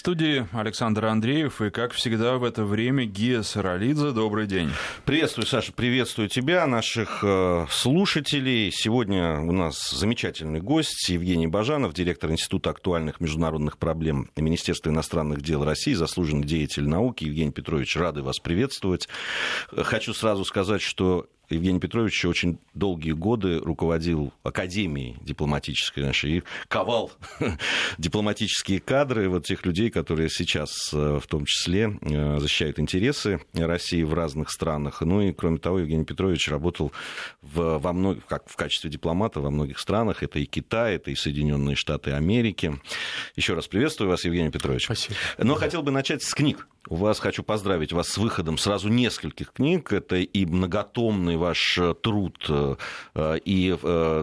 студии Александр Андреев и, как всегда, в это время Гия Саралидзе. Добрый день. Приветствую, Саша, приветствую тебя, наших э, слушателей. Сегодня у нас замечательный гость Евгений Бажанов, директор Института актуальных международных проблем Министерства иностранных дел России, заслуженный деятель науки. Евгений Петрович, рады вас приветствовать. Хочу сразу сказать, что Евгений Петрович очень долгие годы руководил Академией дипломатической нашей и ковал дипломатические кадры вот тех людей, которые сейчас э, в том числе э, защищают интересы России в разных странах. Ну и, кроме того, Евгений Петрович работал в, во многих, как в качестве дипломата во многих странах. Это и Китай, это и Соединенные Штаты Америки. Еще раз приветствую вас, Евгений Петрович. Спасибо. Но хотел бы начать с книг. У вас хочу поздравить вас с выходом сразу нескольких книг. Это и многотомный ваш э, труд, э, э, и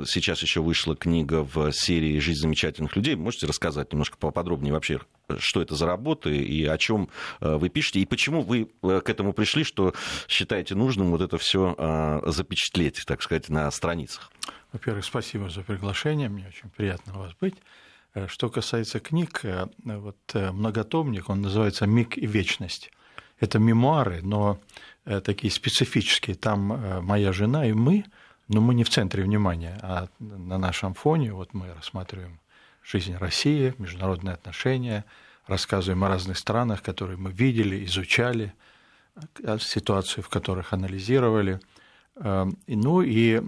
сейчас еще вышла книга в серии «Жизнь замечательных людей». Можете рассказать немножко поподробнее вообще, что это за работы и о чем вы пишете, и почему вы к этому пришли, что считаете нужным вот это все запечатлеть, так сказать, на страницах? Во-первых, спасибо за приглашение, мне очень приятно у вас быть. Что касается книг, вот многотомник, он называется «Миг и вечность». Это мемуары, но Э, такие специфические. Там э, моя жена и мы, но мы не в центре внимания, а на нашем фоне вот мы рассматриваем жизнь России, международные отношения, рассказываем о разных странах, которые мы видели, изучали, ситуацию, в которых анализировали. Э, ну и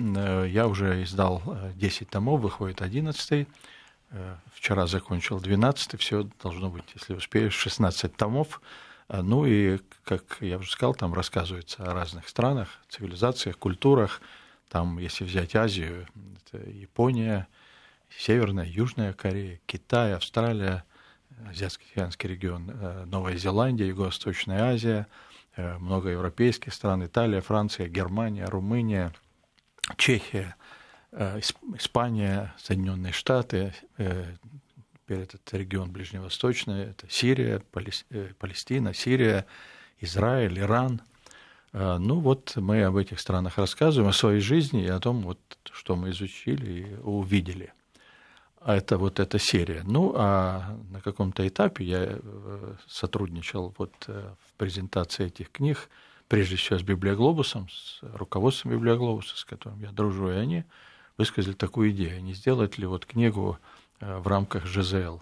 я уже издал 10 томов, выходит 11 Вчера закончил 12 все должно быть, если успеешь, 16 томов. А, ну и, как я уже сказал, там рассказывается о разных странах, цивилизациях, культурах. Там, если взять Азию, это Япония, Северная, Южная Корея, Китай, Австралия, Азиатско-Тихоокеанский регион, э, Новая Зеландия, Юго-Восточная Азия, э, много европейских стран, Италия, Франция, Германия, Румыния, Чехия, э, Испания, Соединенные Штаты, теперь этот регион Ближневосточный, это Сирия, э, Палестина, Сирия, Израиль, Иран. Ну вот мы об этих странах рассказываем, о своей жизни и о том, вот, что мы изучили и увидели. А это вот эта серия. Ну, а на каком-то этапе я э, сотрудничал вот э, в презентации этих книг, прежде всего с Библиоглобусом, с руководством Библиоглобуса, с которым я дружу, и они высказали такую идею, не сделать ли вот книгу Э, в рамках ЖЗЛ,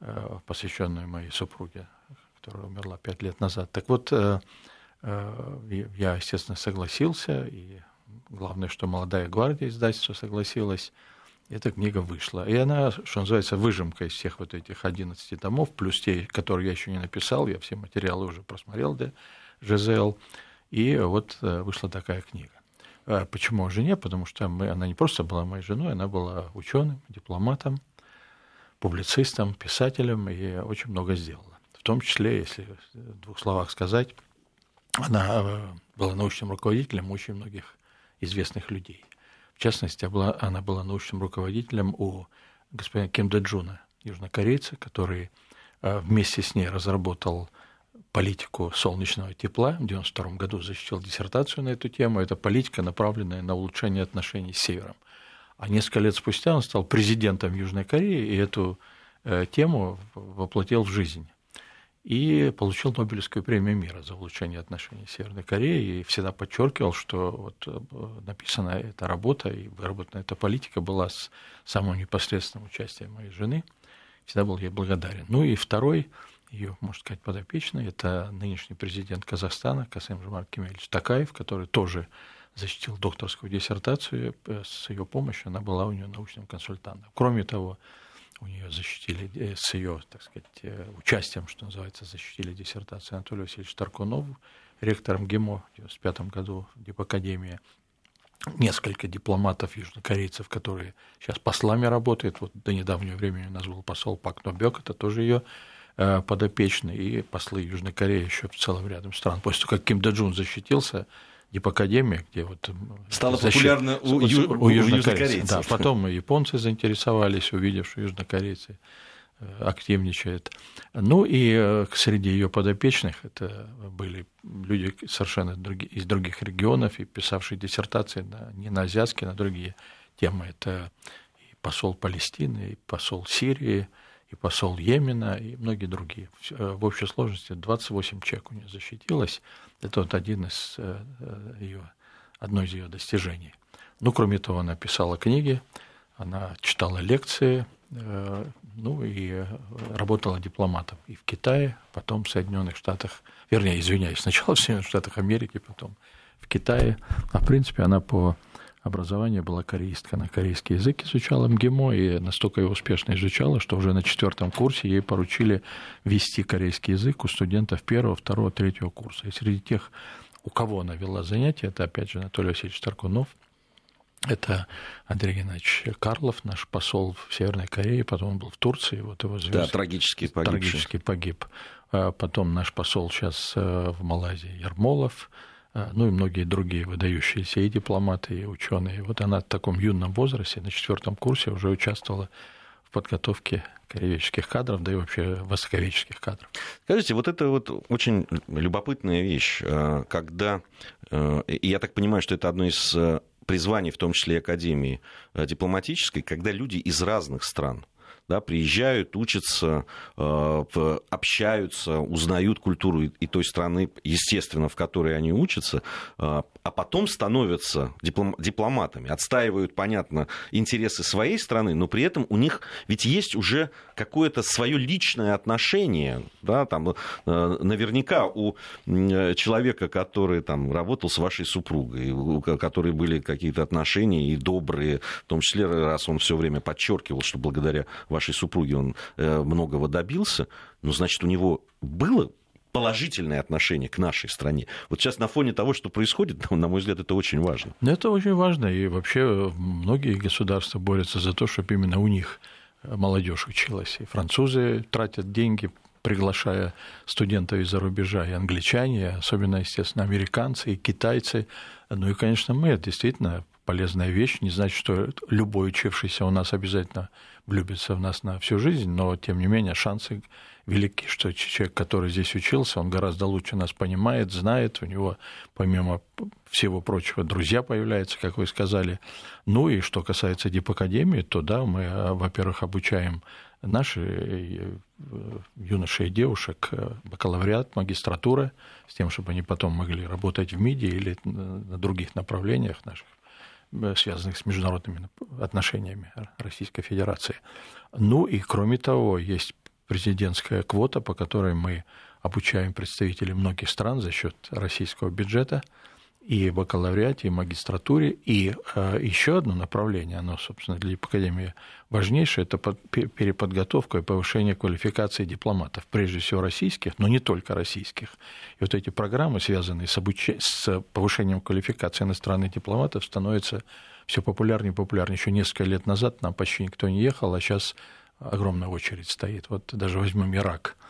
э, посвященную моей супруге, которая умерла пять лет назад. Так вот, э, я, естественно, согласился, и главное, что молодая гвардия издательства согласилась, эта книга вышла. И она, что называется, выжимка из всех вот этих 11 томов, плюс те, которые я еще не написал, я все материалы уже просмотрел для ЖЗЛ, и вот вышла такая книга. Почему о жене? Потому что мы, она не просто была моей женой, она была ученым, дипломатом, публицистом, писателем и очень много сделала. В том числе, если в двух словах сказать, она э, была научным руководителем очень многих известных людей. В частности, она была научным руководителем у господина Ким Дэджуна, южнокорейца, который э, вместе с ней разработал политику солнечного тепла. В 1992 году защитил диссертацию на эту тему. Это политика, направленная на улучшение отношений с Севером. А несколько лет спустя он стал президентом Южной Кореи и эту э, тему воплотил в жизнь. И получил Нобелевскую премию мира за улучшение отношений с Северной Кореей. И всегда подчеркивал, что вот э, написана эта работа и выработана эта политика была с самым непосредственным участием моей жены. Всегда был ей благодарен. Ну и второй ее, можно сказать, подопечный, это нынешний президент Казахстана Касым Жумар Кемельевич Такаев, который тоже защитил докторскую диссертацию, э, с ее помощью она была у нее научным консультантом. Кроме того, у нее защитили, э, с ее, так сказать, э, участием, что называется, защитили диссертацию Анатолий Васильевич Таркунов, ректором ГИМО в 1995 году Дипакадемии, несколько дипломатов южнокорейцев, которые сейчас послами работают. Вот до недавнего времени у нас был посол Пак Нобек, это тоже ее подопечный, и послы Южной Кореи еще в целом рядом стран. После того, как Ким Дэджун защитил,ся Дипакадемия, где вот... Стало защит... популярно у, ю... у южнокорейцев. Да, потом японцы заинтересовались, увидев, что южнокорейцы э, активничают. Ну и э, среди ее подопечных это были люди совершенно из других регионов и писавшие диссертации на, не на азиатские, на другие темы. Это и посол Палестины, и посол Сирии, и посол Йемена, и многие другие. В общей сложности 28 человек у нее защитилось. Это вот один из ее, одно из ее достижений. Ну, кроме того, она писала книги, она читала лекции, ну и работала дипломатом и в Китае, потом в Соединенных Штатах, вернее, извиняюсь, сначала в Соединенных Штатах Америки, потом в Китае. А в принципе она по образованию была корейистка. Она корейский язык изучала МГИМО и настолько его успешно изучала, что уже на четвертом курсе ей поручили вести корейский язык у студентов первого, второго, третьего курса. И среди тех, у кого она вела занятия, это опять же Анатолий Васильевич Таркунов, это Андрей Геннадьевич Карлов, наш посол в Северной Корее, потом он был в Турции, вот его звезд... Да, трагически погиб. Трагически погиб. Потом наш посол сейчас э, в Малайзии Ермолов, ну и многие другие выдающиеся и дипломаты, и ученые. Вот она в таком юном возрасте, на четвертом курсе, уже участвовала в подготовке корееведческих кадров, да и вообще востоковедческих кадров. Скажите, вот это вот очень любопытная вещь, а, когда, э, и я так понимаю, что это одно из призваний, в том числе и Академии дипломатической, когда люди из разных стран – да, приезжают, учатся, э, общаются, узнают культуру и той страны, естественно, в которой они учатся, э, а потом становятся дипломатами, отстаивают, понятно, интересы своей страны, но при этом у них ведь есть уже какое-то свое личное отношение, да, там, э, наверняка у человека, который там работал с вашей супругой, у которой были какие-то отношения и добрые, в том числе, раз он все время подчеркивал, что благодаря вашей супруге он э, многого добился, ну, значит, у него было положительное отношение к нашей стране. Вот сейчас на фоне того, что происходит, на мой взгляд, это очень важно. Это очень важно, и вообще многие государства борются за то, чтобы именно у них молодежь училась. И французы тратят деньги, приглашая студентов из-за рубежа, и англичане, особенно, естественно, американцы и китайцы. Ну и, конечно, мы, это действительно полезная вещь. Не значит, что любой учившийся у нас обязательно влюбится в нас на всю жизнь, но, тем не менее, шансы велики, что человек, который здесь учился, он гораздо лучше нас понимает, знает, у него, помимо всего прочего, друзья появляются, как вы сказали. Ну и что касается Дипакадемии, то да, мы, э, во-первых, обучаем наши э, юношей и девушек э, бакалавриат, магистратура, с тем, чтобы они потом могли работать в МИДе или на других направлениях наших связанных с международными отношениями Российской Федерации. Ну и кроме того, есть президентская квота, по которой мы обучаем представителей многих стран за счет российского бюджета – и бакалавриате, и магистратуре. И э, еще одно направление, оно, собственно, для Академии важнейшее, это под, переподготовка и повышение квалификации дипломатов, прежде всего российских, но не только российских. И вот эти программы, связанные с, обуч... с повышением квалификации иностранных дипломатов, становятся все популярнее и популярнее. Еще несколько лет назад нам почти никто не ехал, а сейчас огромная очередь стоит. Вот даже возьмем Ирак –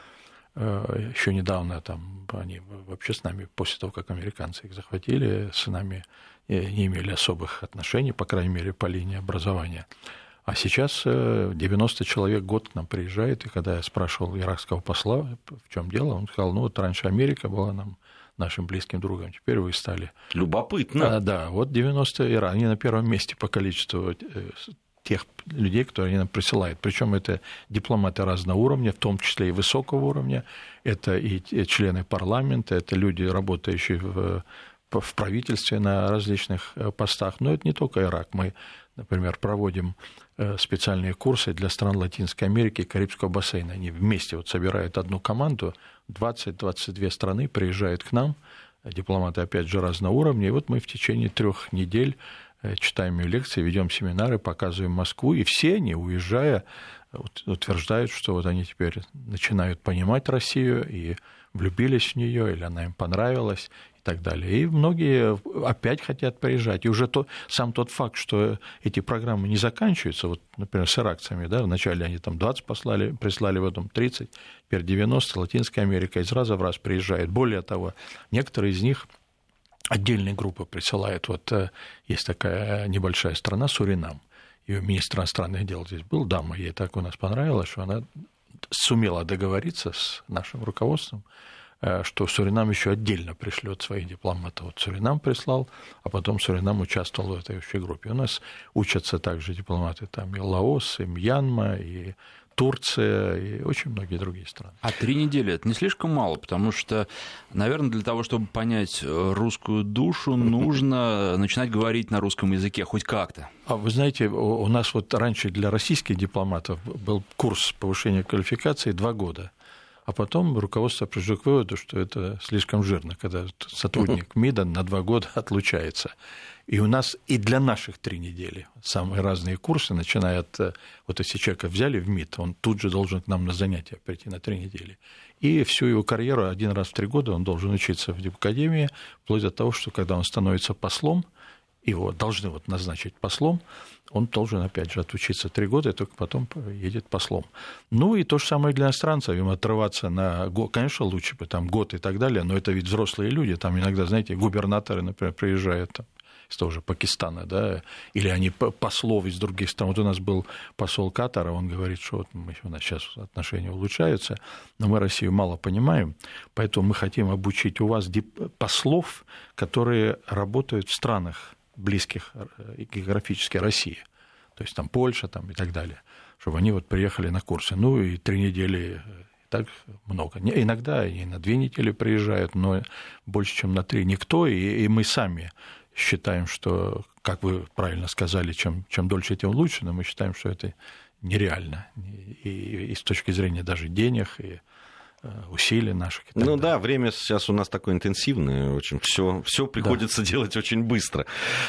еще недавно там они вообще с нами, после того, как американцы их захватили, с нами э, не имели особых отношений, по крайней мере, по линии образования. А сейчас 90 э, человек год к нам приезжает, и когда я спрашивал иракского посла, в чем дело, он сказал, ну вот раньше Америка была нам нашим близким другом, теперь вы стали. Любопытно. Да, да, вот 90 Иран, они на первом месте по количеству тех людей, которые они нам присылают. Причем это дипломаты разного уровня, в том числе и высокого уровня. Это и члены парламента, это люди, работающие в, в правительстве на различных э, постах. Но это не только Ирак. Мы, например, проводим э, специальные курсы для стран Латинской Америки и Карибского бассейна. Они вместе вот собирают одну команду, 20-22 страны приезжают к нам, дипломаты, опять же, разного уровня. И вот мы в течение трех недель читаем ее лекции, ведем семинары, показываем Москву, и все они, уезжая, утверждают, что вот они теперь начинают понимать Россию и влюбились в нее, или она им понравилась, и так далее. И многие опять хотят приезжать. И уже то, сам тот факт, что эти программы не заканчиваются, вот, например, с иракцами, да, вначале они там 20 послали, прислали, потом 30, теперь 90, Латинская Америка из раза в раз приезжает. Более того, некоторые из них отдельные группы присылают. Вот э, есть такая небольшая страна Суринам. Ее министр иностранных дел здесь был, дама, ей так у нас понравилось, что она сумела договориться с нашим руководством, э, что Суринам еще отдельно пришлет своих дипломатов. Вот Суринам прислал, а потом Суринам участвовал в этой общей группе. У нас учатся также дипломаты там и Лаос, и Мьянма, и Турция и очень многие другие страны. А три недели это не слишком мало, потому что, наверное, для того, чтобы понять э, русскую душу, нужно начинать говорить на русском языке хоть как-то. А вы знаете, у нас вот раньше для российских дипломатов был курс повышения квалификации два года. А потом руководство пришло к выводу, что это слишком жирно, когда сотрудник МИДа на два года отлучается. И у нас и для наших три недели самые разные курсы, начиная от... Э, вот если человека взяли в МИД, он тут же должен к нам на занятия прийти на три недели. И всю его карьеру один раз в три года он должен учиться в Академии, вплоть до того, что когда он становится послом, его должны вот назначить послом, он должен, опять же, отучиться три года, и только потом едет послом. Ну и то же самое для иностранцев, им отрываться на год, конечно, лучше бы там год и так далее, но это ведь взрослые люди, там иногда, знаете, губернаторы, например, приезжают там, из того же Пакистана, да, или они послов из других стран. Вот у нас был посол Катара, он говорит, что вот мы, у нас сейчас отношения улучшаются, но мы Россию мало понимаем, поэтому мы хотим обучить у вас послов, которые работают в странах близких э, географически России, то есть там Польша там, и так далее, чтобы они вот приехали на курсы. Ну и три недели э, так много. Иногда и на две недели приезжают, но больше, чем на три никто, и, и мы сами считаем, что, как вы правильно сказали, чем, чем дольше, тем лучше, но мы считаем, что это нереально. И, и с точки зрения даже денег, и э, усилий наших. ну да, время сейчас у нас такое интенсивное, очень все, все приходится да. делать очень быстро,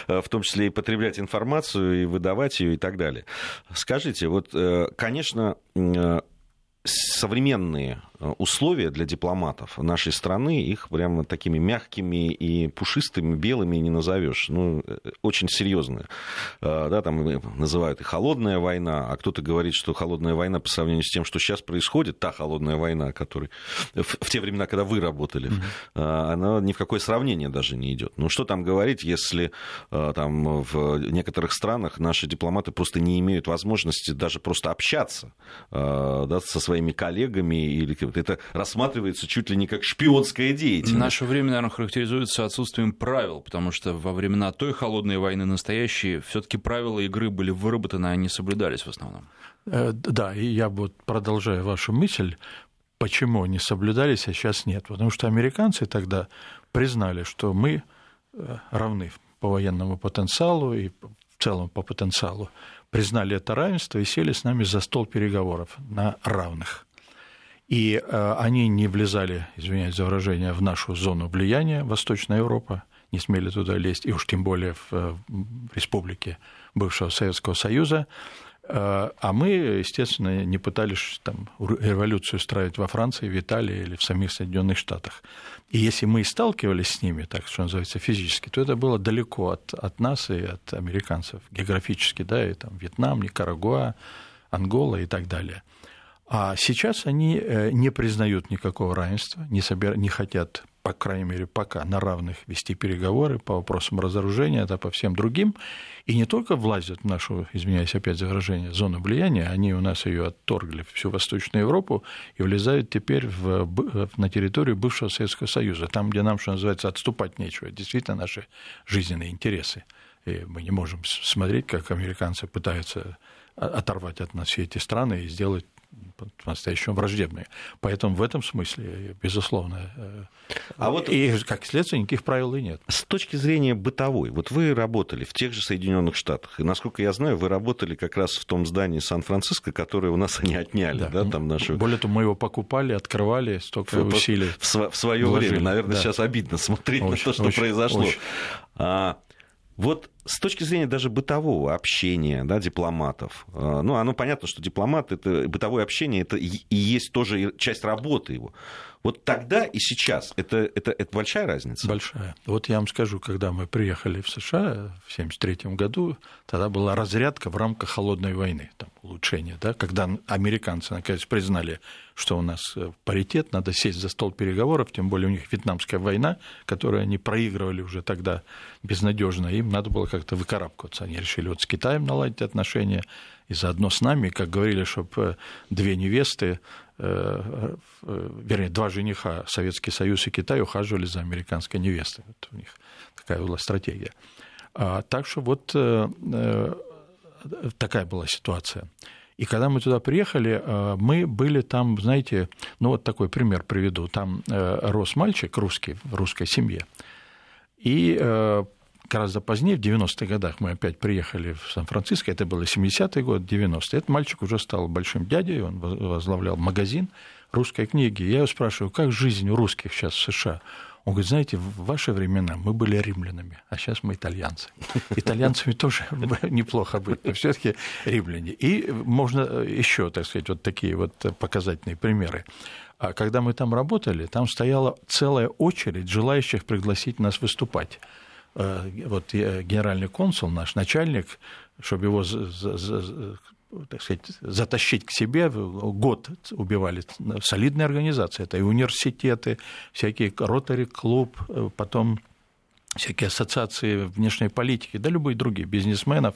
э, в том числе и потреблять информацию, и выдавать ее и так далее. Скажите, вот, э, конечно, современные условия для дипломатов нашей страны, их прямо такими мягкими и пушистыми, белыми не назовешь. Ну, э, очень серьезные. Э, да, там называют и холодная война, а кто-то говорит, что холодная война по сравнению с тем, что сейчас происходит, та холодная война, которая в, в те времена, когда вы работали, mm-hmm. она ни в какое сравнение даже не идет. Ну, что там говорить, если там в некоторых странах наши дипломаты просто не имеют возможности даже просто общаться да, со своими коллегами, или это рассматривается чуть ли не как шпионская деятельность. Наше время, наверное, характеризуется отсутствием правил, потому что во времена той холодной войны настоящие все-таки правила игры были выработаны, а они соблюдались в основном. Э, да, и я вот продолжаю вашу мысль, почему они соблюдались, а сейчас нет. Потому что американцы тогда признали, что мы э, равны по военному потенциалу и в целом по потенциалу признали это равенство и сели с нами за стол переговоров на равных. И э, они не влезали, извиняюсь за выражение, в нашу зону влияния, Восточная Европа, не смели туда лезть, и уж тем более в, э, республике бывшего Советского Союза. Э, а мы, естественно, не пытались там, революцию устраивать во Франции, в Италии или в самих Соединенных Штатах. И если мы и сталкивались с ними, так что называется, физически, то это было далеко от, от нас и от американцев географически, да, и там Вьетнам, Никарагуа, Ангола и так далее. А сейчас они э, не признают никакого равенства, не, собир... не хотят по крайней мере, пока на равных вести переговоры по вопросам разоружения, да, по всем другим, и не только влазят в нашу, извиняюсь опять за выражение, зону влияния, они у нас ее отторгли всю Восточную Европу и влезают теперь в, на территорию бывшего Советского Союза, там, где нам, что называется, отступать нечего, действительно наши жизненные интересы. И мы не можем смотреть, как американцы пытаются оторвать от нас все эти страны и сделать по-настоящему враждебные. Поэтому в этом смысле, безусловно, э, а вот и, как следствие, никаких правил и нет. С точки зрения бытовой, вот вы работали в тех же Соединенных Штатах, и, насколько я знаю, вы работали как раз в том здании Сан-Франциско, которое у нас они отняли, да, да там нашу... Более того, мы его покупали, открывали, столько в, усилий В, в свое время, наверное, да. сейчас обидно смотреть очень, на то, что очень, произошло. Очень. А, вот с точки зрения даже бытового общения да, дипломатов, э, ну, оно понятно, что дипломат, это бытовое общение, это и есть тоже часть работы его. Вот тогда и сейчас это, это, это большая разница? Большая. Вот я вам скажу, когда мы приехали в США в 1973 году, тогда была разрядка в рамках холодной войны, там, улучшение, да, когда американцы наконец признали, что у нас э, паритет, надо сесть за стол переговоров, тем более у них вьетнамская война, которую они проигрывали уже тогда безнадежно, им надо было как-то выкарабкиваться. Они решили вот с Китаем наладить отношения, и заодно с нами, как говорили, чтобы э, две невесты вернее, два жениха, Советский Союз и Китай, ухаживали за американской невестой. Вот у них такая была стратегия. А, так что вот э, такая была ситуация. И когда мы туда приехали, э, мы были там, знаете, ну вот такой пример приведу. Там э, рос мальчик русский, в русской семье. И э, гораздо позднее, в 90-х годах, мы опять приехали в Сан-Франциско, это было 70-й год, 90-й. Этот мальчик уже стал большим дядей, он возглавлял магазин русской книги. Я его спрашиваю, как жизнь у русских сейчас в США? Он говорит, знаете, в ваши времена мы были римлянами, а сейчас мы итальянцы. Итальянцами тоже неплохо быть, но все таки римляне. И можно еще, так сказать, вот такие вот показательные примеры. А когда мы там работали, там стояла целая очередь желающих пригласить нас выступать. Э, вот генеральный консул, наш начальник, чтобы его так сказать, затащить к себе, год убивали. Солидные организации, это и университеты, всякие ротари клуб, э, потом всякие ассоциации внешней политики, да любые другие, бизнесменов,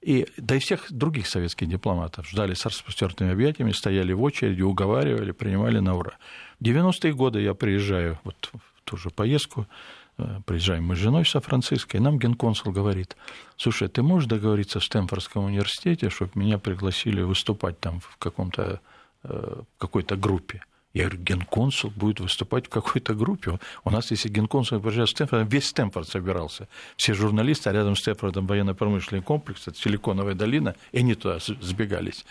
и, да и всех других советских дипломатов ждали с распростертыми объятиями, стояли в очереди, уговаривали, принимали на ура. В 90-е годы я приезжаю вот в ту же поездку, Э, приезжаем мы с женой в Сан-Франциско, и нам генконсул говорит, слушай, ты можешь договориться в Стэнфордском университете, чтобы меня пригласили выступать там в каком-то э, какой-то группе? Я говорю, генконсул будет выступать в какой-то группе. У нас, если генконсул приезжает в Стэнфорд, весь Стэнфорд собирался. Все журналисты, а рядом с Стэнфордом военно-промышленный комплекс, это Силиконовая долина, и они туда сбегались.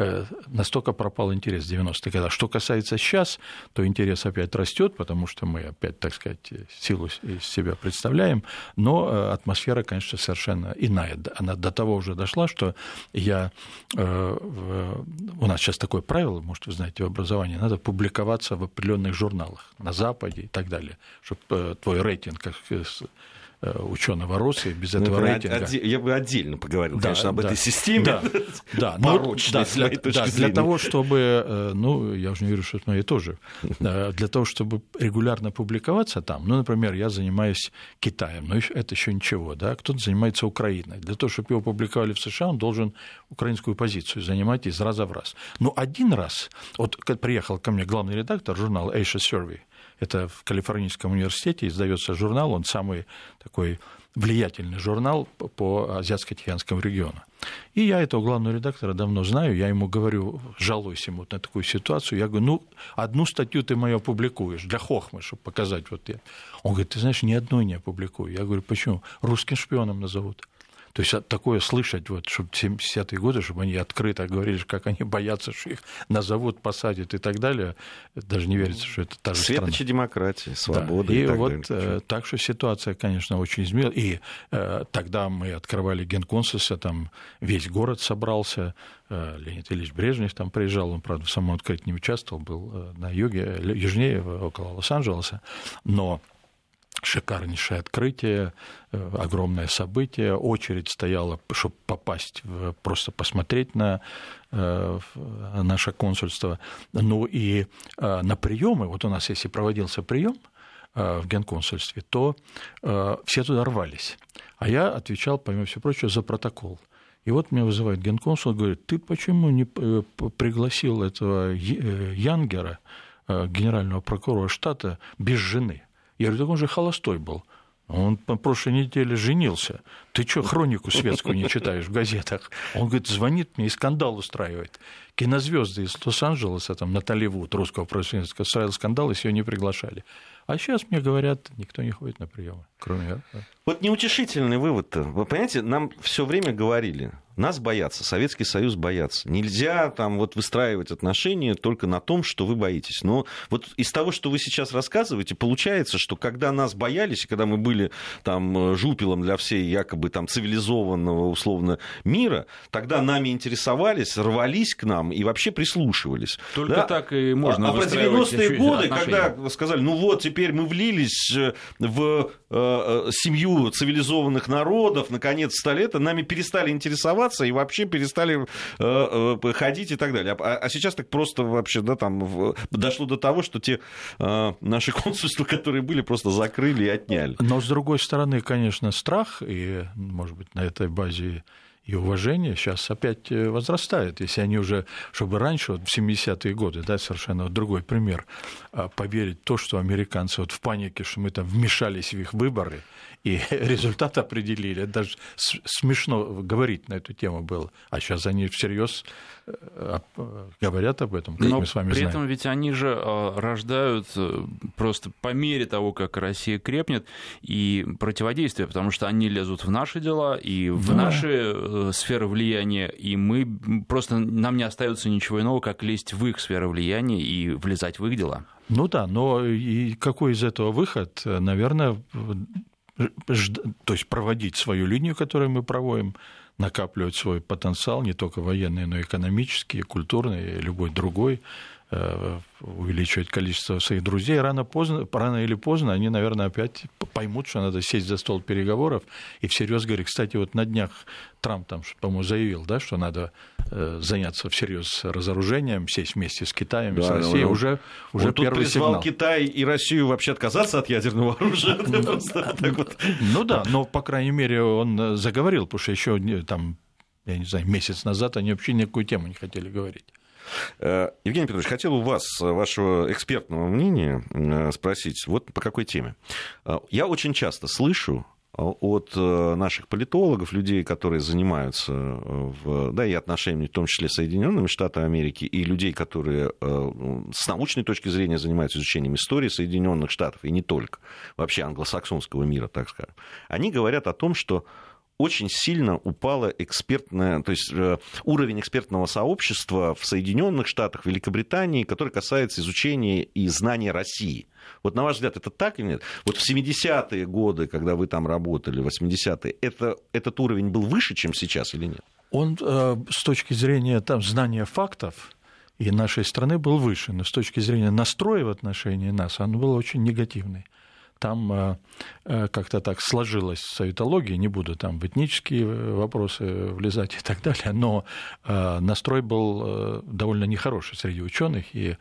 Э, настолько пропал интерес в 90-е годы. Что касается сейчас, то интерес опять растет, потому что мы опять, так сказать, силу из себя представляем, но э, атмосфера, конечно, совершенно иная. Она до того уже дошла, что я... Э, у нас сейчас такое правило, может, вы знаете, в образовании, надо публиковаться в определенных журналах на Западе и так далее, чтобы твой рейтинг как ученого России без ну, этого рейтинга. Я бы отдельно поговорил, да, конечно, об да, этой системе. Да, да, порочной, да, для, да, для того, чтобы, э, ну, я уже не верю, что это мои тоже, э, для того, чтобы регулярно публиковаться там, ну, например, я занимаюсь Китаем, но это еще ничего, да, кто-то занимается Украиной. Для того, чтобы его публиковали в США, он должен украинскую позицию занимать из раза в раз. Но один раз, вот приехал ко мне главный редактор журнала Asia Survey, это в Калифорнийском университете издается журнал, он самый такой влиятельный журнал по Азиатско-Тихоокеанскому региону. И я этого главного редактора давно знаю, я ему говорю, жалуюсь ему на такую ситуацию, я говорю, ну, одну статью ты мою опубликуешь для хохмы, чтобы показать вот я. Он говорит, ты знаешь, ни одной не опубликую. Я говорю, почему? Русским шпионом назовут. То есть такое слышать, вот, чтобы 70-е годы, чтобы они открыто говорили, как они боятся, что их назовут, посадят и так далее, даже не верится, что это та же Светочи страна. демократии, свобода. Да. И, и так вот далее. Э, так что ситуация, конечно, очень изменилась. И э, тогда мы открывали генконсульство, там весь город собрался, э, Леонид Ильич Брежнев там приезжал, он, правда, в самом открытии не участвовал, был э, на юге, южнее, около Лос-Анджелеса, но шикарнейшее открытие, э, огромное событие. Очередь стояла, чтобы попасть, просто посмотреть на э, наше консульство. Ну и э, на приемы, вот у нас если проводился прием в генконсульстве, то все туда рвались. А я отвечал, помимо всего прочего, за протокол. И вот меня вызывает генконсул, говорит, ты почему не пригласил этого Янгера, генерального прокурора штата, без жены? Я говорю, так он же холостой был. Он на прошлой неделе женился. Ты что, хронику светскую не читаешь в газетах? Он говорит, звонит мне и скандал устраивает. Кинозвезды из Лос-Анджелеса, там, Натали Вуд, русского профессионального, устраивал скандал, и ее не приглашали. А сейчас мне говорят, никто не ходит на приемы, кроме... Вот неутешительный вывод-то. Вы понимаете, нам все время говорили, нас боятся, Советский Союз боятся. Нельзя там вот выстраивать отношения только на том, что вы боитесь. Но вот из того, что вы сейчас рассказываете, получается, что когда нас боялись, когда мы были там жупелом для всей якобы там цивилизованного условно мира, тогда нами интересовались, рвались к нам и вообще прислушивались. Только да? так и можно А, а про 90-е годы, отношения. когда сказали, ну вот теперь мы влились э, в э, э, семью цивилизованных народов, наконец, сто лет, нами перестали интересоваться, общаться и вообще перестали э, э, ходить и так далее. А, а сейчас так просто вообще, да, там в, дошло до того, что те э, наши консульства, которые были, просто закрыли и отняли. Но, с другой стороны, конечно, страх, и, может быть, на этой базе и уважение сейчас опять возрастает. Если они уже, чтобы раньше, вот в 70-е годы, да, совершенно другой пример, а, поверить то, что американцы вот в панике, что мы там вмешались в их выборы, и результат определили. Это даже смешно говорить на эту тему было. А сейчас они всерьез э, говорят об этом, как Но мы с вами при знаем. этом ведь они же э, рождают э, просто по мере того, как Россия крепнет, и противодействие, потому что они лезут в наши дела и в да. наши сферы влияния, и мы просто нам не остается ничего иного, как лезть в их сферы влияния и влезать в их дела. Ну да, но и какой из этого выход? Наверное, то есть проводить свою линию, которую мы проводим, накапливать свой потенциал, не только военный, но и экономический, культурный, и любой другой, увеличивать количество своих друзей, рано, поздно, рано или поздно они, наверное, опять поймут, что надо сесть за стол переговоров и всерьез говорить. Кстати, вот на днях Трамп там, по-моему, заявил, да, что надо э, заняться всерьез разоружением, сесть вместе с Китаем, да, с Россией. Он, уже, уже он первый тут призвал сигнал. Китай и Россию вообще отказаться от ядерного оружия. Ну да, но, по крайней мере, он заговорил, потому что еще там я не знаю, месяц назад они вообще никакую тему не хотели говорить. Э, Евгений Петрович, хотел у вас э, вашего экспертного мнения э, спросить, вот по какой теме. Я очень часто слышу от наших политологов, людей, которые занимаются в, да, и отношениями, в том числе Соединенными Штатами Америки, и людей, которые с научной точки зрения занимаются изучением истории Соединенных Штатов, и не только, вообще англосаксонского мира, так скажем, они говорят о том, что очень сильно упала экспертная, то есть э, уровень экспертного сообщества в Соединенных Штатах, Великобритании, который касается изучения и знания России. Вот на ваш взгляд, это так или нет? Вот в 70-е годы, когда вы там работали, 80-е, это, этот уровень был выше, чем сейчас или нет? Он э, с точки зрения там, знания фактов и нашей страны был выше, но с точки зрения настроя в отношении нас он был очень негативный там э, э, как-то так сложилась советология, не буду там в этнические э, вопросы влезать и так далее, но настрой был довольно нехороший среди ученых, и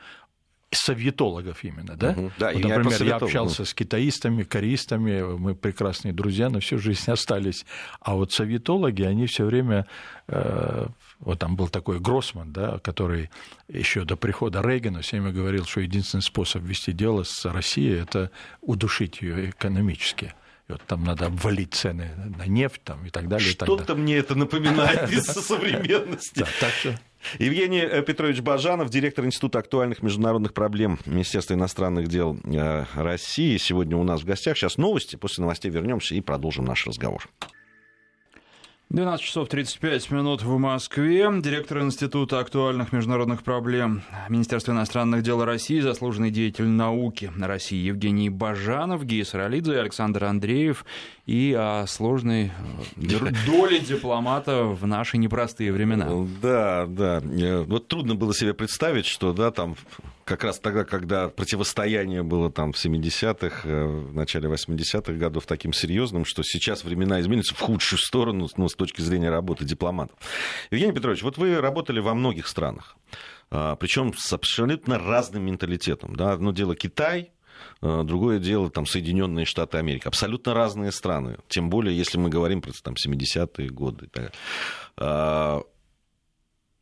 советологов именно, да? Угу. да вот, например, я, я общался с китаистами, кореистами, мы прекрасные друзья на всю жизнь остались, а вот советологи, они все время, э, вот там был такой Гроссман, да, который еще до прихода Рейгана все время говорил, что единственный способ вести дело с Россией – это удушить ее экономически. И вот там надо обвалить цены на нефть там, и так далее. Что-то мне это напоминает из современности. Так что Евгений э, Петрович Бажанов, директор Института актуальных международных проблем Министерства иностранных дел э, России. Сегодня у нас в гостях. Сейчас новости. После новостей вернемся и продолжим наш разговор. 12 часов 35 минут в Москве. Директор Института актуальных международных проблем Министерства иностранных дел России, заслуженный деятель науки России Евгений Бажанов, Гея Саралидзе, Александр Андреев и о сложной э, доле дипломата в наши непростые времена. Да, да. Э, вот трудно было себе представить, что да, там как раз тогда, когда противостояние было там в 70-х, э, в начале 80-х годов таким серьезным, что сейчас времена изменятся в худшую сторону ну, с точки зрения работы дипломатов. Евгений Петрович, вот вы работали во многих странах, а, причем с абсолютно разным менталитетом. Да? Одно дело Китай, а, другое дело там, Соединенные Штаты Америки. Абсолютно разные страны. Тем более, если мы говорим про там, 70-е годы. А,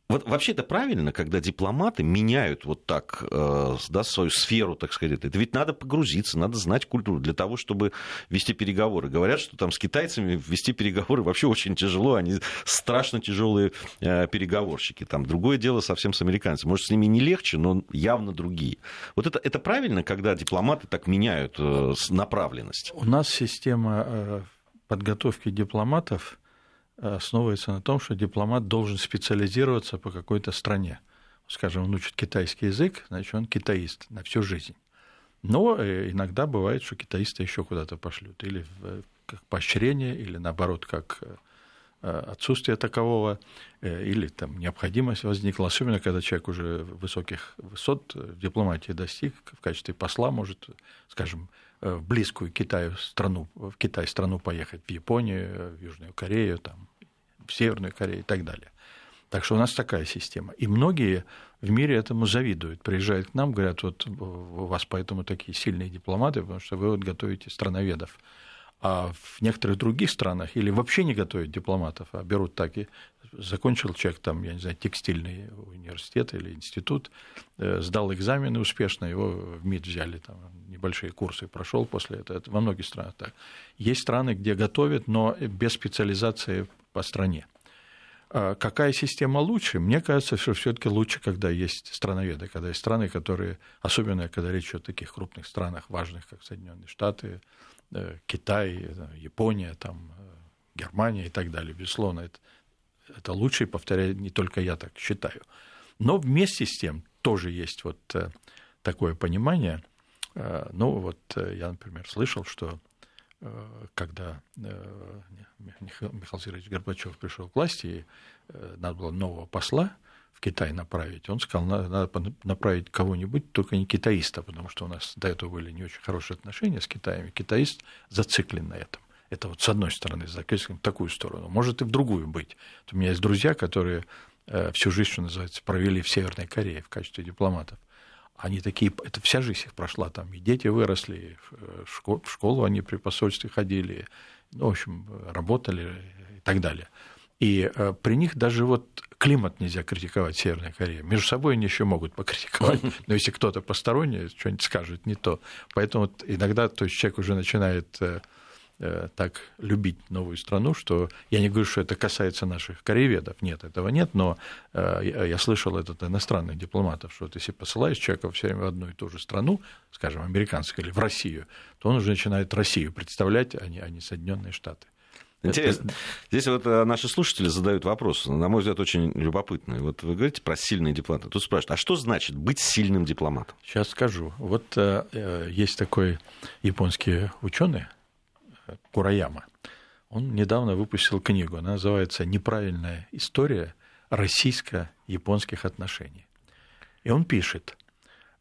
вот вообще это правильно, когда дипломаты меняют вот так э, да, свою сферу, так сказать. Это ведь надо погрузиться, надо знать культуру для того, чтобы вести переговоры. Говорят, что там с китайцами вести переговоры вообще очень тяжело, они страшно тяжелые э, переговорщики. Там другое дело совсем с американцами. Может, с ними не легче, но явно другие. Вот это, это правильно, когда дипломаты так меняют э, направленность? У нас система подготовки дипломатов основывается на том, что дипломат должен специализироваться по какой-то стране. Скажем, он учит китайский язык, значит, он китаист на всю жизнь. Но э, иногда бывает, что китаиста еще куда-то пошлют, или как поощрение, или наоборот, как э, отсутствие такового, э, или там необходимость возникла, особенно когда человек уже высоких высот в дипломатии достиг, в качестве посла может, скажем, в близкую Китаю страну, в Китай страну поехать, в Японию, в Южную Корею, там, в Северную Корею и так далее. Так что у нас такая система. И многие в мире этому завидуют. Приезжают к нам, говорят, вот у вас поэтому такие сильные дипломаты, потому что вы вот готовите страноведов. А в некоторых других странах или вообще не готовят дипломатов, а берут так и закончил человек там, я не знаю, текстильный университет или институт, э, сдал экзамены успешно, его в МИД взяли, там небольшие курсы прошел после этого. Это во многих странах так. Есть страны, где готовят, но без специализации по стране. А какая система лучше? Мне кажется, что все-таки лучше, когда есть страноведы, когда есть страны, которые, особенно когда речь о таких крупных странах, важных, как Соединенные Штаты, Китай, э, Япония, там, Германия и так далее. Безусловно, это это лучше, и повторяю, не только я так считаю. Но вместе с тем тоже есть вот э, такое понимание. Э, ну, вот э, я, например, слышал, что когда Михаил Сергеевич Горбачев пришел к власти, и надо было нового посла в Китай направить, он сказал, надо направить кого-нибудь, только не китаиста, потому что у нас до этого были не очень хорошие отношения с Китаем, китаист зациклен на этом. Это вот с одной стороны, в такую сторону. Может и в другую быть. У меня есть друзья, которые э, всю жизнь, что называется, провели в Северной Корее в качестве дипломатов. Они такие, это вся жизнь их прошла там, и дети выросли, в школу, в школу они при посольстве ходили, ну, в общем, работали и так далее. И э, при них даже вот климат нельзя критиковать Северной Корее. Между собой они еще могут покритиковать, но если кто-то посторонний что-нибудь скажет не то. Поэтому вот иногда то есть человек уже начинает э, Э, так любить новую страну, что я не говорю, что это касается наших корееведов, нет, этого нет, но я слышал это от иностранных дипломатов, что вот если посылаешь человека все время в одну и ту же страну, скажем, американскую или в Россию, то он уже начинает Россию представлять, а не, а не Соединенные Штаты. Интересно. Здесь вот э, наши слушатели задают вопрос, на мой взгляд, очень любопытный. Вот вы говорите про сильные дипломаты. Тут спрашивают, а что значит быть сильным дипломатом? Сейчас скажу. Вот э, есть такой японский ученый Кураяма. Он недавно выпустил книгу, она называется «Неправильная история российско-японских отношений». И он пишет, э,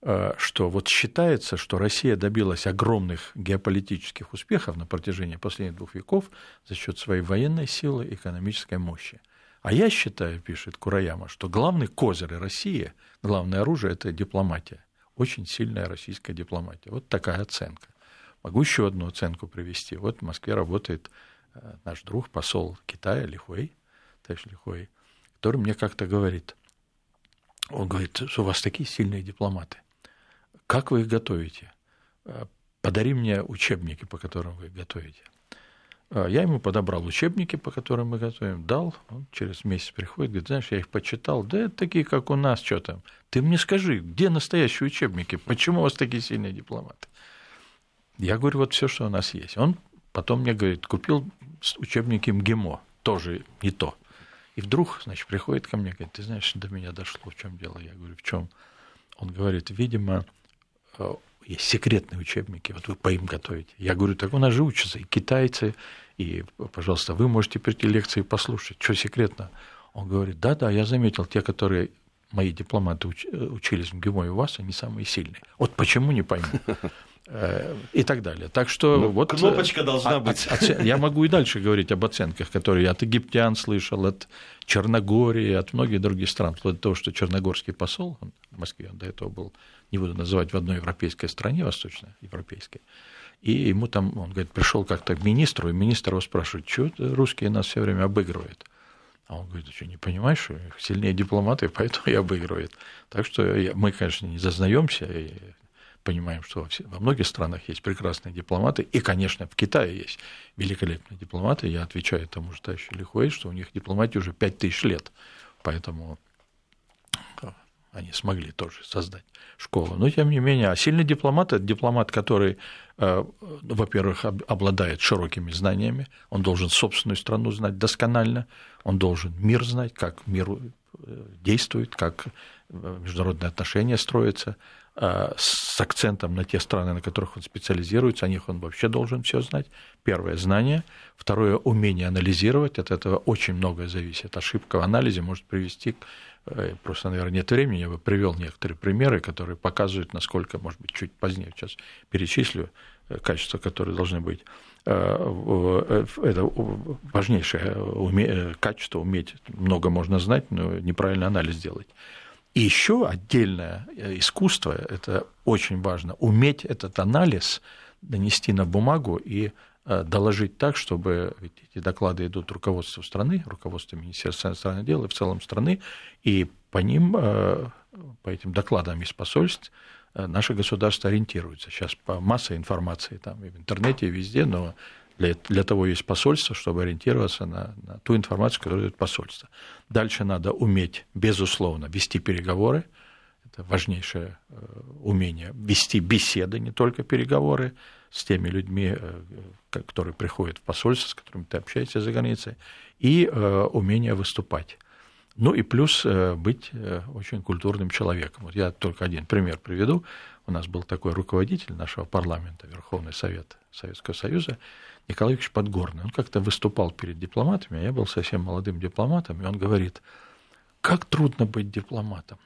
что вот считается, что Россия добилась огромных геополитических успехов на протяжении последних двух веков за счет своей военной силы и экономической мощи. А я считаю, пишет Кураяма, что главный козырь России, главное оружие – это дипломатия. Очень сильная российская дипломатия. Вот такая оценка. Могу еще одну оценку привести. Вот в Москве работает э, наш друг, посол Китая Лихуэй, товарищ Лихуэй, который мне как-то говорит, он говорит, что у вас такие сильные дипломаты. Как вы их готовите? Э, подари мне учебники, по которым вы их готовите. Э, я ему подобрал учебники, по которым мы готовим, дал. Он через месяц приходит, говорит, знаешь, я их почитал. Да это такие, как у нас, что там. Ты мне скажи, где настоящие учебники? Почему у вас такие сильные дипломаты? Я говорю, вот все, что у нас есть. Он потом мне говорит, купил учебники МГИМО, тоже не то. И вдруг, значит, приходит ко мне, говорит, ты знаешь, до меня дошло, в чем дело. Я говорю, в чем? Он говорит, видимо, есть секретные учебники, вот вы по им готовите. Я говорю, так у нас же учатся и китайцы, и, пожалуйста, вы можете прийти лекции послушать. Что секретно? Он говорит, да-да, я заметил, те, которые мои дипломаты э, учились в МГИМО и у вас, они самые сильные. Вот почему, не пойму и так далее. Так что ну, вот кнопочка должна быть. Оце... Я могу и дальше говорить об оценках, которые я от египтян слышал, от Черногории, от многих других стран, вплоть до того, что черногорский посол в Москве, он до этого был, не буду называть, в одной европейской стране, восточноевропейской, и ему там, он говорит, пришел как-то к министру, и министр его спрашивает, что русские нас все время обыгрывают. А он говорит, ты что, не понимаешь, что сильнее дипломаты, поэтому и обыгрывают. Так что мы, конечно, не зазнаемся, понимаем, что во многих странах есть прекрасные дипломаты, и, конечно, в Китае есть великолепные дипломаты. Я отвечаю тому же товарищу Лихуэй, что у них дипломатия уже 5000 лет, поэтому они смогли тоже создать школу. Но, тем не менее, а сильный дипломат – это дипломат, который, э, во-первых, обладает широкими знаниями, он должен собственную страну знать досконально, он должен мир знать, как мир э, действует, как э, международные отношения строятся, Э, с акцентом на те страны, на которых он специализируется, о них он вообще должен все знать. Первое – знание. Второе – умение анализировать. От этого очень многое зависит. Ошибка в анализе может привести к э, Просто, наверное, нет времени, я бы привел некоторые примеры, которые показывают, насколько, может быть, чуть позднее сейчас перечислю э, качества, которые должны быть. Это важнейшее качество, уметь много можно знать, но неправильный анализ делать. И еще отдельное э, искусство, это очень важно, уметь этот анализ донести на бумагу и доложить так, чтобы ведь эти доклады идут руководству страны, руководству Министерства иностранных дел и в целом страны, и по ним, по этим докладам из посольств, наше государство ориентируется. Сейчас по массе информации там и в интернете, и везде, но для, для того есть посольство, чтобы ориентироваться на, на ту информацию, которую дает посольство. Дальше надо уметь, безусловно, вести переговоры. Это важнейшее э, умение. Вести беседы, не только переговоры с теми людьми, э, которые приходят в посольство, с которыми ты общаешься за границей, и э, умение выступать. Ну и плюс быть очень культурным человеком. Вот я только один пример приведу. У нас был такой руководитель нашего парламента, Верховный Совет Советского Союза, Николай Ильич Подгорный. Он как-то выступал перед дипломатами, а я был совсем молодым дипломатом, и он говорит, как трудно быть дипломатом.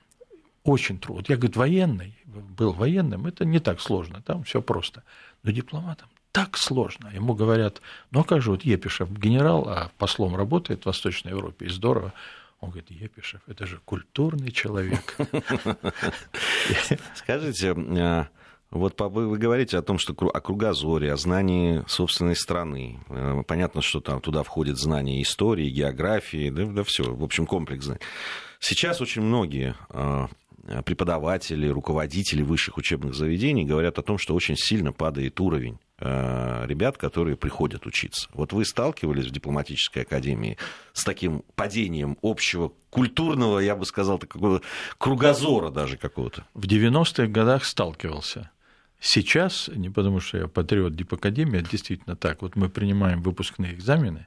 Очень трудно. Я, говорю, военный, был военным, это не так сложно, там все просто. Но дипломатом так сложно. Ему говорят, ну а как же вот Епишев генерал, а послом работает в Восточной Европе, и здорово. Он говорит, Епишев, это же культурный человек. Скажите, а, вот вы говорите о том, что о кругозоре, о знании собственной страны. Э, понятно, что там туда входит знание истории, географии, да, да все, в общем, комплекс знаний. Сейчас очень многие э, преподаватели, руководители высших учебных заведений говорят о том, что очень сильно падает уровень э, ребят, которые приходят учиться. Вот вы сталкивались в дипломатической академии с таким падением общего культурного, я бы сказал, такого кругозора даже какого-то? В 90-х годах сталкивался. Сейчас, не потому что я патриот Дипакадемии, это действительно так. Вот мы принимаем выпускные экзамены,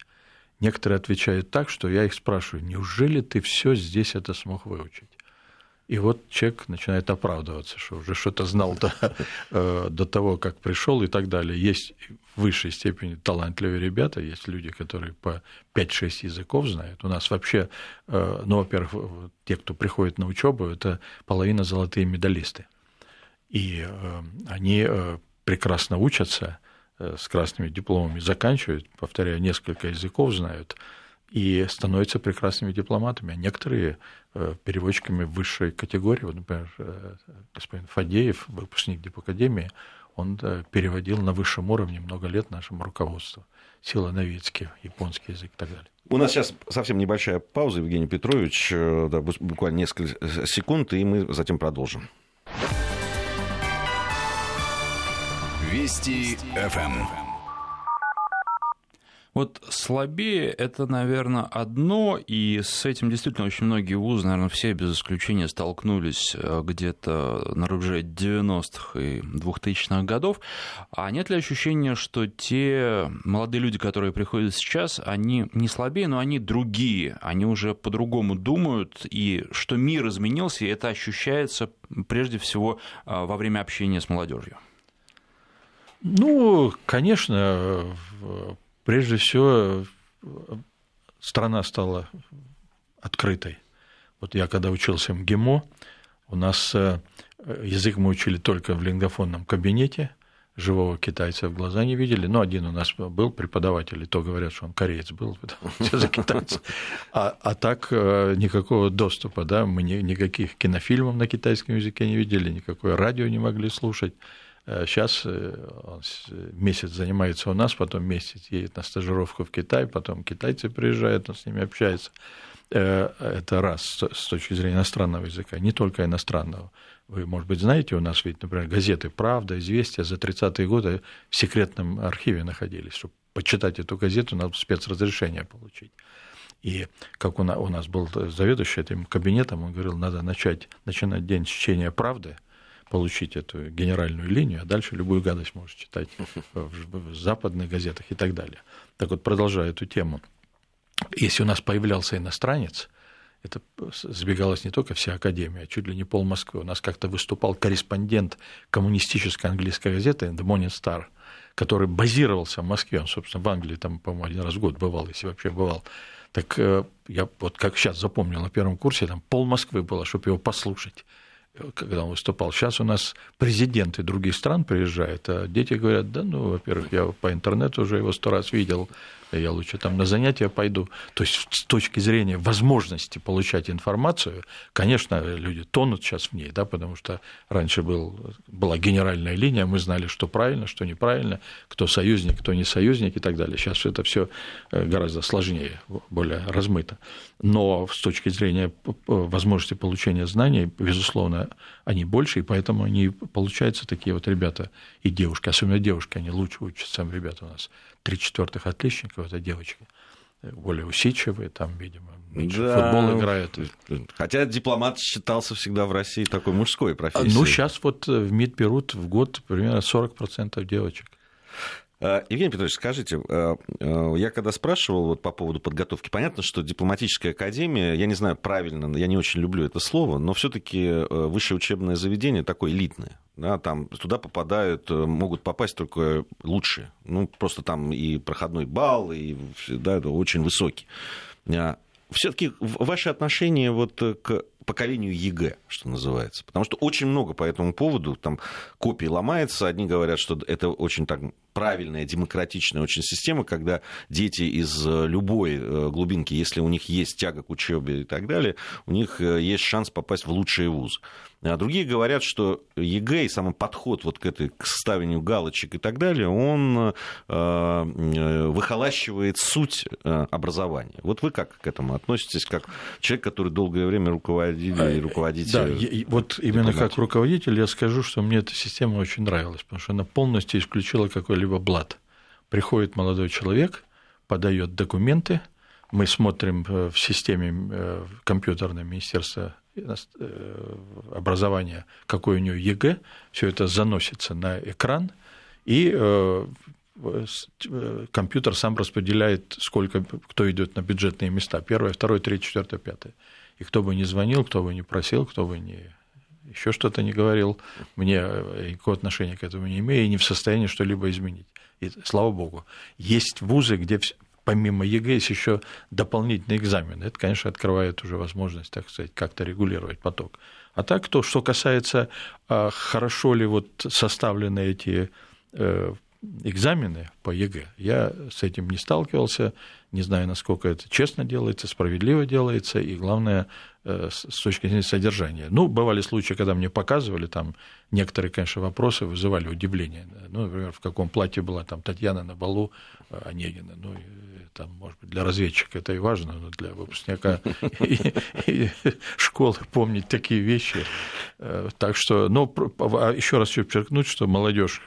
некоторые отвечают так, что я их спрашиваю, неужели ты все здесь это смог выучить? И вот человек начинает оправдываться, что уже что-то знал до, э, до того, как пришел и так далее. Есть в высшей степени талантливые ребята, есть люди, которые по 5-6 языков знают. У нас вообще, э, ну, во-первых, те, кто приходит на учебу, это половина золотые медалисты и э, они прекрасно учатся, с красными дипломами заканчивают, повторяю, несколько языков знают, и становятся прекрасными дипломатами, а некоторые переводчиками высшей категории. Вот, например, господин Фадеев, выпускник Дипакадемии, он переводил на высшем уровне много лет нашему руководству. Сила Новицкий, японский язык и так далее. У нас сейчас совсем небольшая пауза, Евгений Петрович, да, буквально несколько секунд, и мы затем продолжим. Вести ФМ. Вот слабее это, наверное, одно, и с этим действительно очень многие вузы, наверное, все без исключения столкнулись э, где-то на рубеже 90-х и 2000-х годов. А нет ли ощущения, что те молодые люди, которые приходят сейчас, они не слабее, но они другие, они уже по-другому думают, и что мир изменился, и это ощущается прежде всего э, во время общения с молодежью? Ну, конечно, прежде всего страна стала открытой. Вот я когда учился в МГИМО, у нас э, язык мы учили только в лингофонном кабинете, живого китайца в глаза не видели. Но один у нас был преподаватель, и то говорят, что он кореец был, все за китайца. А, а так э, никакого доступа, да, мы никаких кинофильмов на китайском языке не видели, никакое радио не могли слушать. Сейчас э, он месяц занимается у нас, потом месяц едет на стажировку в Китай, потом китайцы приезжают, он с ними общается. Э, это раз с точки зрения иностранного языка, не только иностранного. Вы, может быть, знаете, у нас ведь, например, газеты «Правда», «Известия» за 30-е годы в секретном архиве находились. Чтобы почитать эту газету, надо спецразрешение получить. И как у нас был заведующий этим кабинетом, он говорил, надо начать, начинать день с чтения «Правды», получить эту генеральную линию, а дальше любую гадость можешь читать в западных газетах и так далее. Так вот, продолжая эту тему, если у нас появлялся иностранец, это сбегалось не только вся Академия, а чуть ли не пол Москвы. У нас как-то выступал корреспондент коммунистической английской газеты The Morning Star, который базировался в Москве, он, собственно, в Англии там, по-моему, один раз в год бывал, если вообще бывал. Так э, я вот как сейчас запомнил на первом курсе, там пол Москвы было, чтобы его послушать когда он выступал. Сейчас у нас президенты других стран приезжают, а дети говорят, да, ну, во-первых, я по интернету уже его сто раз видел, я лучше там на занятия пойду. То есть с точки зрения возможности получать информацию, конечно, люди тонут сейчас в ней, да, потому что раньше был, была генеральная линия, мы знали, что правильно, что неправильно, кто союзник, кто не союзник и так далее. Сейчас это все э, гораздо сложнее, более размыто. Но с точки зрения возможности получения знаний, безусловно, они больше, и поэтому они получаются такие вот ребята и девушки, особенно девушки, они лучше учатся, ребята у нас три четвертых отличников, это девочки более усидчивые, там, видимо, меньше да. футбол играют. Хотя дипломат считался всегда в России такой мужской профессией. Ну, сейчас вот в МИД берут в год примерно 40% девочек. Э, Евгений Петрович, скажите, э, э, я когда спрашивал вот по поводу подготовки, понятно, что дипломатическая академия, я не знаю правильно, я не очень люблю это слово, но все-таки высшее учебное заведение такое элитное. Да, там туда попадают, могут попасть только лучшие. Ну, просто там и проходной балл, и да, это очень высокий. Все-таки ваши отношения вот к поколению ЕГЭ, что называется. Потому что очень много по этому поводу, там копии ломается, одни говорят, что это очень так правильная, демократичная очень система, когда дети из любой э, глубинки, если у них есть тяга к учебе и так далее, у них э, есть шанс попасть в лучшие вузы. А другие говорят, что ЕГЭ и самый подход вот к, этой, к ставлению галочек и так далее, он э, выхолащивает суть образования. Вот вы как к этому относитесь, как человек, который долгое время руководил и руководитель? Да, и, вот именно как руководитель я скажу, что мне эта система очень нравилась, потому что она полностью исключила какой-либо блат. Приходит молодой человек, подает документы, мы смотрим в системе компьютерного министерства Э, образования, какой у него ЕГЭ, все это заносится на экран, и э, э, компьютер сам распределяет, сколько кто идет на бюджетные места. Первое, второе, третье, четвертое, пятое. И кто бы ни звонил, кто бы ни просил, кто бы ни еще что-то не говорил, мне никакого отношения к этому не имею и не в состоянии что-либо изменить. И слава богу. Есть вузы, где помимо ЕГЭ есть еще дополнительные экзамены. Это, конечно, открывает уже возможность, так сказать, как-то регулировать поток. А так, то, что касается, а, хорошо ли вот составлены эти э, экзамены по ЕГЭ, я с этим не сталкивался, не знаю, насколько это честно делается, справедливо делается, и главное, Э, с точки зрения содержания. Ну, бывали случаи, когда мне показывали, там некоторые, конечно, вопросы вызывали удивление. Ну, например, в каком платье была там Татьяна на балу э, Онегина. Ну, там, может быть, для разведчика это и важно, но для выпускника школы помнить такие вещи. Э, так что, ну, а еще раз хочу подчеркнуть, что молодежь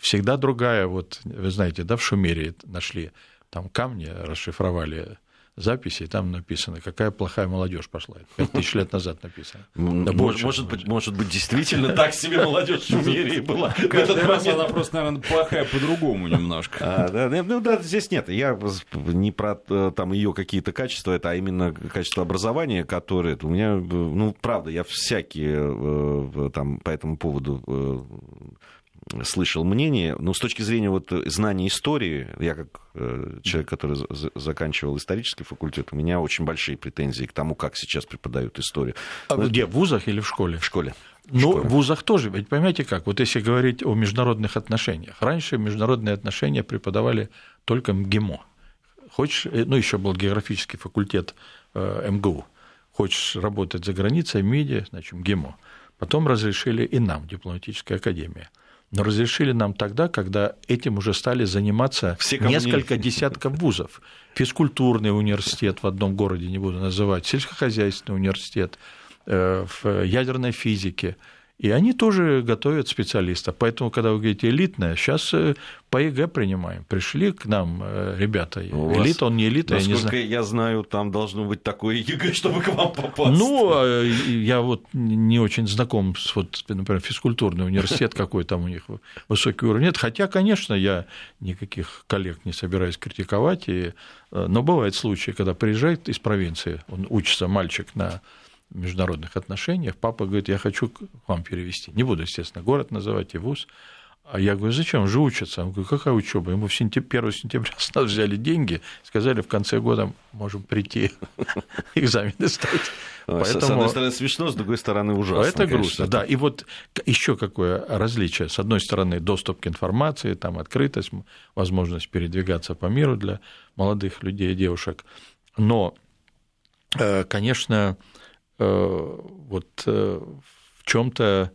всегда другая. Вот, вы знаете, да, в Шумере нашли там камни, расшифровали записи, там написано, какая плохая молодежь пошла. Пять тысяч лет назад написано. Да может, может, быть, может быть, действительно так себе молодежь в Шумерии была. Каждый раз она просто, наверное, плохая по-другому немножко. А, да, ну да, здесь нет. Я не про э, там ее какие-то качества, это а именно качество образования, которое у меня, ну, правда, я всякие э, там по этому поводу э, слышал мнение, но с точки зрения вот знания истории, я как э, человек, который заканчивал исторический факультет, у меня очень большие претензии к тому, как сейчас преподают историю. А но где, в вузах или в школе? В школе. Ну, в вузах тоже, ведь понимаете как, вот если говорить о международных отношениях, раньше международные отношения преподавали только МГИМО. Хочешь, э, ну, еще был географический факультет э, МГУ. Хочешь работать за границей, МИДе, значит, МГИМО. Потом разрешили и нам, дипломатическая академия – но разрешили нам тогда, когда этим уже стали заниматься Все несколько десятков вузов. Физкультурный университет в одном городе, не буду называть, сельскохозяйственный университет, э, в ядерной физике – и они тоже готовят специалистов. Поэтому, когда вы говорите элитная, сейчас э, по ЕГЭ принимаем. Пришли к нам э, ребята. У элит, он не элита, я не знаю. я знаю, там должно быть такое ЕГЭ, чтобы к вам попасть. Ну, а, я вот не очень знаком с, вот, например, физкультурный университет, какой там у них высокий уровень. Нет, хотя, конечно, я никаких коллег не собираюсь критиковать, и... Э, но бывают случаи, когда приезжает из провинции, он учится, мальчик, на международных отношениях, папа говорит, я хочу к вам перевести. Не буду, естественно, город называть и вуз. А я говорю, зачем же учатся? Он говорит, какая учеба? Ему в сентябре, 1 сентября с нас взяли деньги, сказали, в конце года можем прийти экзамены сдать. Поэтому... С одной стороны смешно, с другой стороны ужасно. Это конечно. грустно, да. И вот еще какое различие. С одной стороны, доступ к информации, там открытость, возможность передвигаться по миру для молодых людей и девушек. Но, э, конечно, вот э, в чем-то,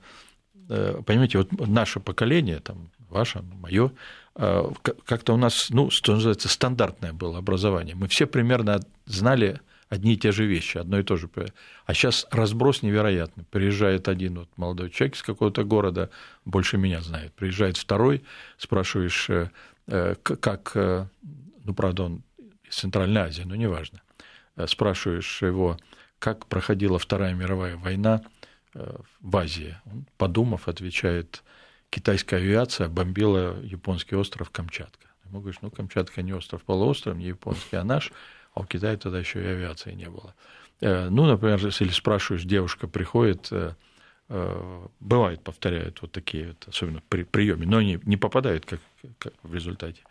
понимаете, вот наше поколение, там, ваше, мое, как-то у нас, ну, что называется, стандартное было образование. Мы все примерно знали одни и те же вещи, одно и то же. А сейчас разброс невероятный. Приезжает один вот молодой человек из какого-то города, больше меня знает. Приезжает второй, спрашиваешь, э, э, как, э, ну, правда, он из Центральной Азии, но неважно. Спрашиваешь его, как проходила Вторая мировая война в Азии. Он, подумав, отвечает, китайская авиация бомбила японский остров Камчатка. Ему говоришь, ну, Камчатка не остров полуостров, не японский, а наш – а у Китая тогда еще и авиации не было. Э, ну, например, если спрашиваешь, девушка приходит, э, э, бывает, повторяют вот такие, вот, особенно при приеме, но они не попадают как, как в результате.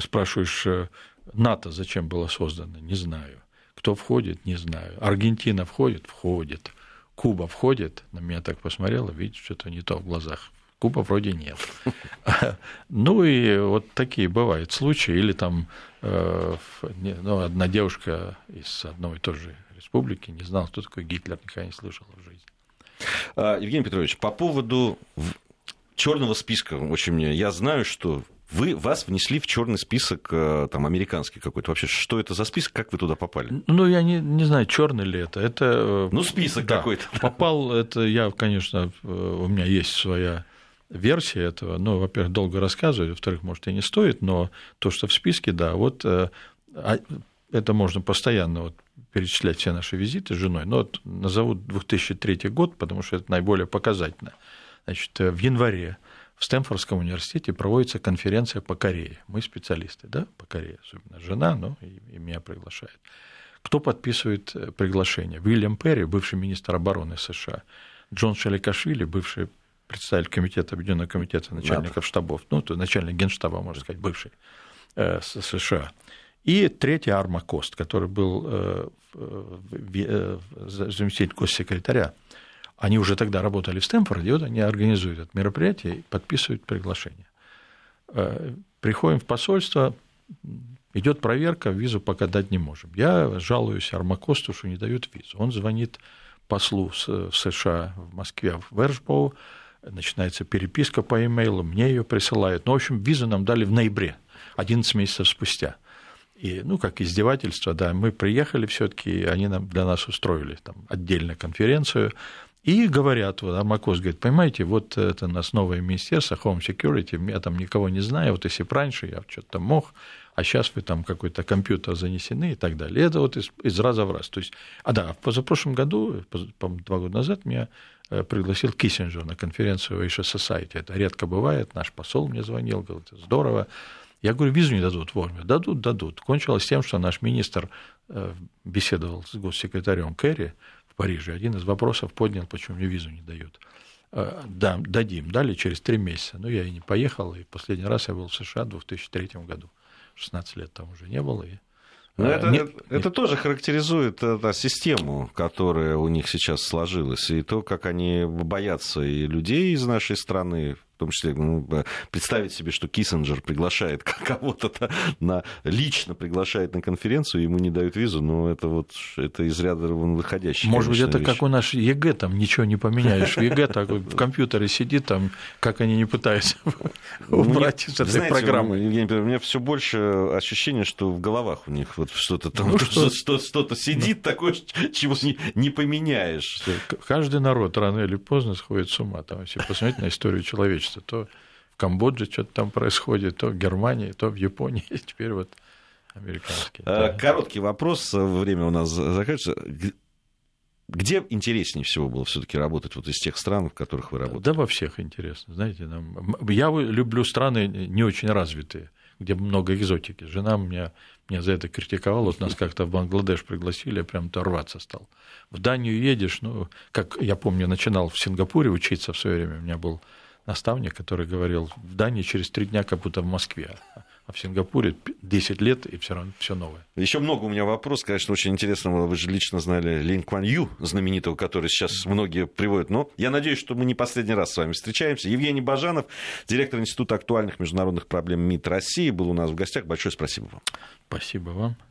Спрашиваешь, НАТО зачем было создано? Не знаю. Кто входит? Не знаю. Аргентина входит? Входит. Куба входит? На меня так посмотрела, видит, что-то не то в глазах. Куба вроде нет. Ну и вот такие бывают случаи. Или там Э, ну, одна девушка из одной и той же республики не знала, кто такой Гитлер, никогда не слышала в жизни. А, Евгений Петрович, по поводу черного списка, очень мне, я знаю, что вы, вас внесли в черный список, э, там, американский какой-то. Вообще, что это за список, как вы туда попали? Ну, я не, не знаю, черный ли это. Это... Э, ну, список да, какой-то. Попал, это я, конечно, у меня есть своя версия этого, ну, во-первых, долго рассказывать, во-вторых, может, и не стоит, но то, что в списке, да, вот э, а, это можно постоянно вот перечислять все наши визиты с женой, но вот назову 2003 год, потому что это наиболее показательно. Значит, э, в январе в Стэнфордском университете проводится конференция по Корее. Мы специалисты, да, по Корее, особенно жена, ну, и, и меня приглашает. Кто подписывает э, приглашение? Уильям Перри, бывший министр обороны США, Джон Шаликашвили, бывший представитель комитета, Объединенного комитета начальников НАТО. штабов, ну, то начальник генштаба, можно сказать, бывший э, США. И третий Армакост, который был э, э, заместитель госсекретаря. Они уже тогда работали в Стэнфорде, вот они организуют это мероприятие и подписывают приглашение. Приходим в посольство, идет проверка, визу пока дать не можем. Я жалуюсь Армакосту, что не дают визу. Он звонит послу в США в Москве в Вершбоу, начинается переписка по имейлу, мне ее присылают. Ну, в общем, визу нам дали в ноябре, 11 месяцев спустя. И, ну, как издевательство, да, мы приехали все таки они нам, для нас устроили там отдельную конференцию, и говорят, вот Армакос говорит, понимаете, вот это у нас новое министерство, Home Security, я там никого не знаю, вот если раньше я что-то мог, а сейчас вы там какой-то компьютер занесены и так далее. Это вот из, из раза в раз. То есть, а да, в позапрошлом году, по два года назад меня Э, пригласил Киссинджер на конференцию Asia Society. Это редко бывает. Наш посол мне звонил, говорит, здорово. Я говорю, визу не дадут вовремя. Дадут, дадут. Кончилось тем, что наш министр э, беседовал с госсекретарем Керри Париже. Один из вопросов поднял, почему мне визу не дают. Э, да, дадим. Дали через три месяца. Но я и не поехал. И последний раз я был в США в 2003 году. 16 лет там уже не было. И но ну, это, нет, это, это тоже характеризует да, систему, которая у них сейчас сложилась, и то, как они боятся и людей из нашей страны, в том числе ну, представить себе, что Киссинджер приглашает кого-то на, лично приглашает на конференцию, ему не дают визу, но это вот это из ряда выходящий. Может быть, это вещь. как у нас ЕГЭ, там ничего не поменяешь. В ЕГЭ так в компьютере сидит, там, как они не пытаются ну, убрать из этой программы. У меня все больше ощущение, что в головах у них вот что-то там, ну, что-то сидит такое, чего не поменяешь. Каждый народ рано или поздно сходит с ума. Там, если посмотреть на историю человечества, количество. То в Камбодже что-то там происходит, то в Германии, то в Японии, и теперь вот американские. А, короткий вопрос, время у нас заканчивается. Где интереснее всего было все-таки работать вот из тех стран, в которых вы работаете? Да, во всех интересно. Знаете, нам... я люблю страны не очень развитые, где много экзотики. Жена меня, меня за это критиковала. Вот нас как-то в Бангладеш пригласили, я прям то рваться стал. В Данию едешь, ну, как я помню, начинал в Сингапуре учиться в свое время. У меня был наставник, который говорил, в Дании через три дня как будто в Москве а в Сингапуре 10 лет и все равно все новое. Еще много у меня вопросов, конечно, очень интересно. Вы же лично знали Лин Кван Ю, знаменитого, который сейчас многие приводят. Но я надеюсь, что мы не последний раз с вами встречаемся. Евгений Бажанов, директор Института актуальных международных проблем МИД России, был у нас в гостях. Большое спасибо вам. Спасибо вам.